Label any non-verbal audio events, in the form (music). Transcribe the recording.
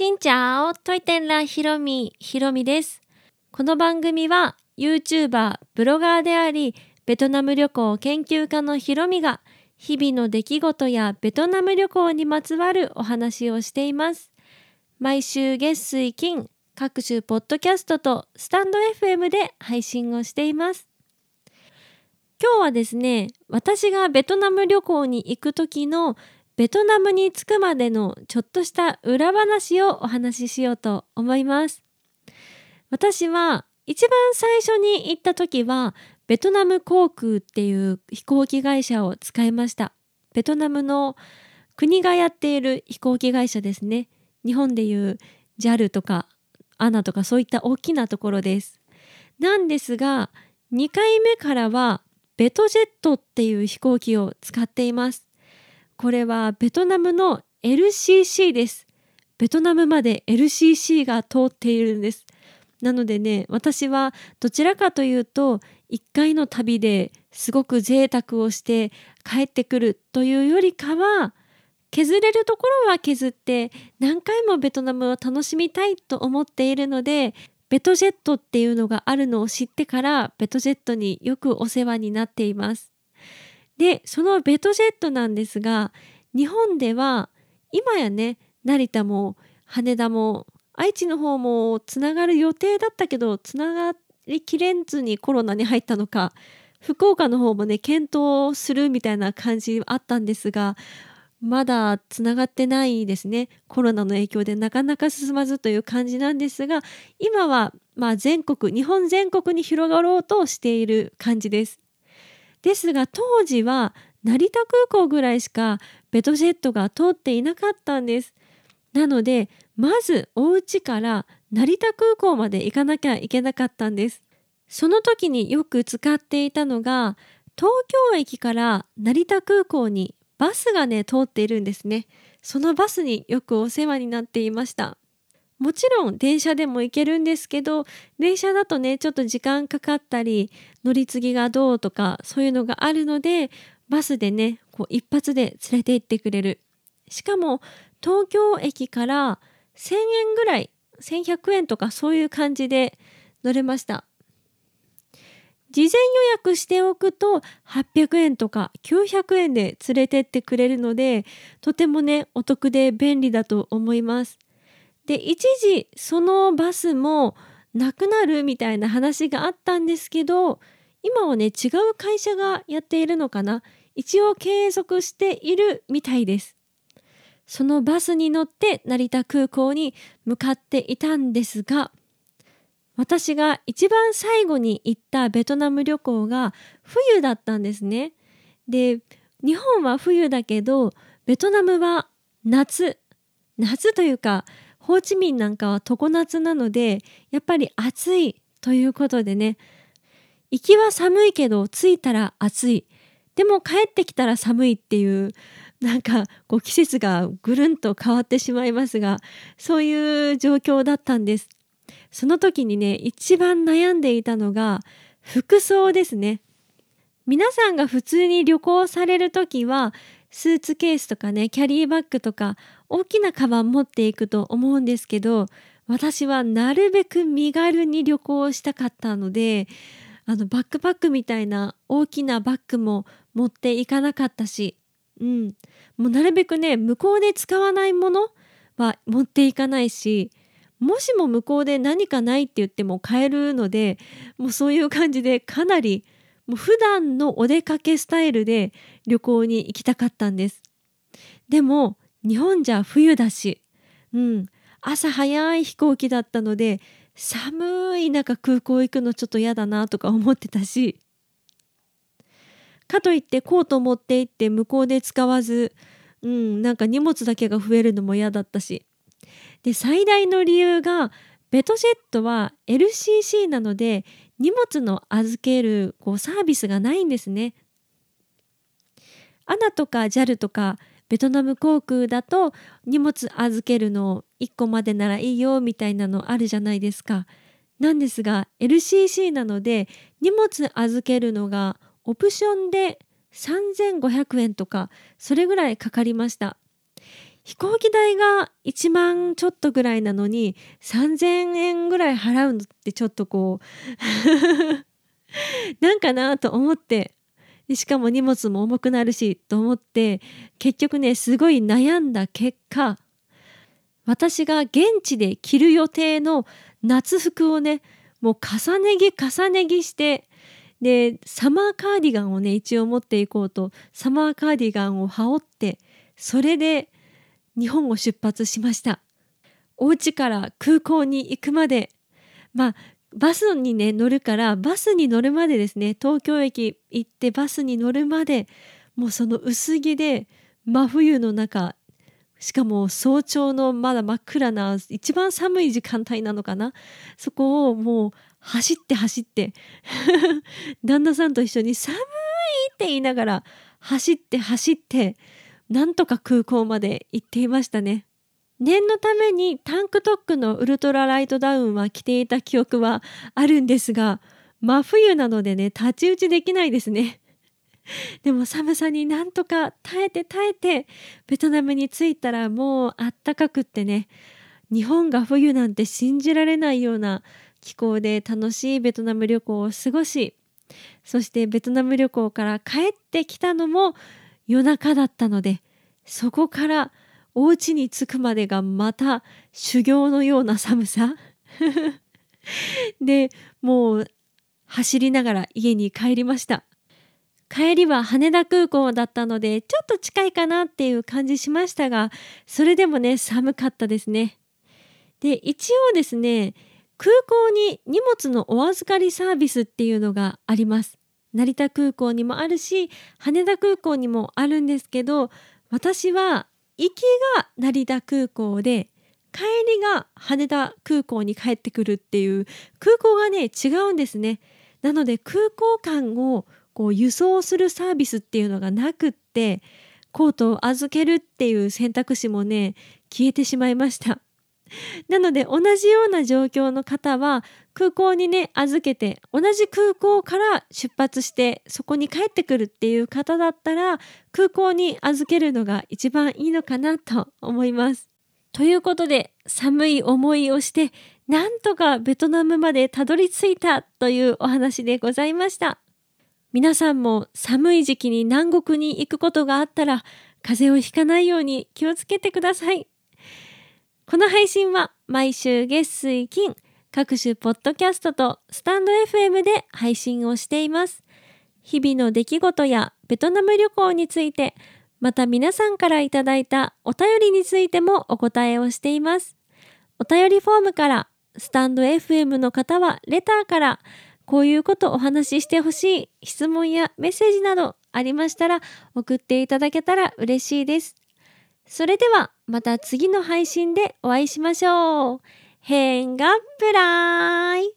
しんちゃお、トイテンラひろみ、ひろみです。この番組は YouTuber、ブロガーであり、ベトナム旅行研究家のひろみが日々の出来事やベトナム旅行にまつわるお話をしています。毎週月水金、各種ポッドキャストとスタンド FM で配信をしています。今日はですね、私がベトナム旅行に行く時のベトナムに着くまでのちょっとした裏話をお話ししようと思います。私は一番最初に行った時はベトナム航空っていう飛行機会社を使いました。ベトナムの国がやっている飛行機会社ですね。日本でいう JAL とか ANA とかそういった大きなところです。なんですが2回目からはベトジェットっていう飛行機を使っています。これはベトナムの LCC です。ベトナムまで LCC が通っているんです。なのでね、私はどちらかというと、1回の旅ですごく贅沢をして帰ってくるというよりかは、削れるところは削って何回もベトナムを楽しみたいと思っているので、ベトジェットっていうのがあるのを知ってからベトジェットによくお世話になっています。で、そのベトジェットなんですが、日本では今やね、成田も羽田も愛知の方もつながる予定だったけど、つながりきれんずにコロナに入ったのか、福岡の方もね、検討するみたいな感じあったんですが、まだつながってないですね。コロナの影響でなかなか進まずという感じなんですが、今はまあ全国、日本全国に広がろうとしている感じです。ですが当時は成田空港ぐらいしかベトジェットが通っていなかったんです。なのでまずお家から成田空港まで行かなきゃいけなかったんです。その時によく使っていたのが東京駅から成田空港にバスがね通っているんですね。そのバスによくお世話になっていました。もちろん電車でも行けるんですけど電車だとねちょっと時間かかったり乗り継ぎがどうとかそういうのがあるのでバスでねこう一発で連れて行ってくれる。しかも東京駅から1,000円ぐらい1,100円とかそういう感じで乗れました。事前予約しておくと800円とか900円で連れてってくれるのでとてもねお得で便利だと思います。で一時そのバスもなくなるみたいな話があったんですけど今はね違う会社がやっているのかな。一応継続しているみたいです。そのバスに乗って成田空港に向かっていたんですが私が一番最後に行ったベトナム旅行が冬だったんですね。で日本は冬だけどベトナムは夏。夏というかホーチミンなんかは常夏なのでやっぱり暑いということでね。行きは寒いけど着いたら暑い。でも帰ってきたら寒いっていうなんかこう季節がぐるんと変わってしまいますがそういう状況だったんです。その時にね一番悩んでいたのが服装ですね。皆さんが普通に旅行される時はスーツケースとかねキャリーバッグとか大きなカバン持っていくと思うんですけど私はなるべく身軽に旅行をしたかったのであのバックパックみたいな大きなバッグも持っていかなかったし、うん、もうなるべくね向こうで使わないものは持っていかないしもしも向こうで何かないって言っても買えるのでもうそういう感じでかなりもう普段のお出かけスタイルで旅行に行きたかったんです。でも日本じゃ冬だし、うん、朝早い飛行機だったので寒い中空港行くのちょっと嫌だなとか思ってたしかといってコート持って行って向こうで使わず、うん、なんか荷物だけが増えるのも嫌だったしで最大の理由がベトジェットは LCC なので荷物の預けるこうサービスがないんですね。アナとか JAL とかベトナム航空だと荷物預けるの1個までならいいよみたいなのあるじゃないですか。なんですが LCC なので荷物預けるのがオプションで3500円とかそれぐらいかかりました。飛行機代が1万ちょっとぐらいなのに3000円ぐらい払うのってちょっとこう (laughs) なんかなと思ってしかも荷物も重くなるしと思って結局ねすごい悩んだ結果私が現地で着る予定の夏服をねもう重ね着重ね着してでサマーカーディガンをね一応持っていこうとサマーカーディガンを羽織ってそれで日本を出発しました。お家から空港に行くまでまあバスにね乗るからバスに乗るまでですね東京駅行ってバスに乗るまでもうその薄着で真冬の中しかも早朝のまだ真っ暗な一番寒い時間帯なのかなそこをもう走って走って (laughs) 旦那さんと一緒に寒いって言いながら走って走ってなんとか空港まで行っていましたね。念のためにタンクトックのウルトラライトダウンは着ていた記憶はあるんですが真冬なのでね太刀打ちできないですね。(laughs) でも寒さになんとか耐えて耐えてベトナムに着いたらもうあったかくってね日本が冬なんて信じられないような気候で楽しいベトナム旅行を過ごしそしてベトナム旅行から帰ってきたのも夜中だったのでそこからお家に着くまでがまた修行のような寒さ。でもう走りながら家に帰りました。帰りは羽田空港だったのでちょっと近いかなっていう感じしましたがそれでもね寒かったですね。で一応ですね空港に荷物のお預かりサービスっていうのがあります。成田空港にもあるし羽田空港にもあるんですけど私は行きが成田空港で帰りが羽田空港に帰ってくるっていう空港がね違うんですね。なので空港間をこう輸送するサービスっていうのがなくってコートを預けるっていう選択肢もね消えてしまいました。(laughs) なので同じような状況の方は空港にね預けて同じ空港から出発してそこに帰ってくるっていう方だったら空港に預けるのが一番いいのかなと思います。ということで寒い思いをしてなんとかベトナムまでたどり着いたというお話でございました。皆さんも寒い時期に南国に行くことがあったら風邪をひかないように気をつけてください。この配信は毎週月水金各種ポッドキャストとスタンド FM で配信をしています。日々の出来事やベトナム旅行について、また皆さんからいただいたお便りについてもお答えをしています。お便りフォームから、スタンド FM の方はレターから、こういうことお話ししてほしい質問やメッセージなどありましたら送っていただけたら嬉しいです。それではまた次の配信でお会いしましょう。へんがプライ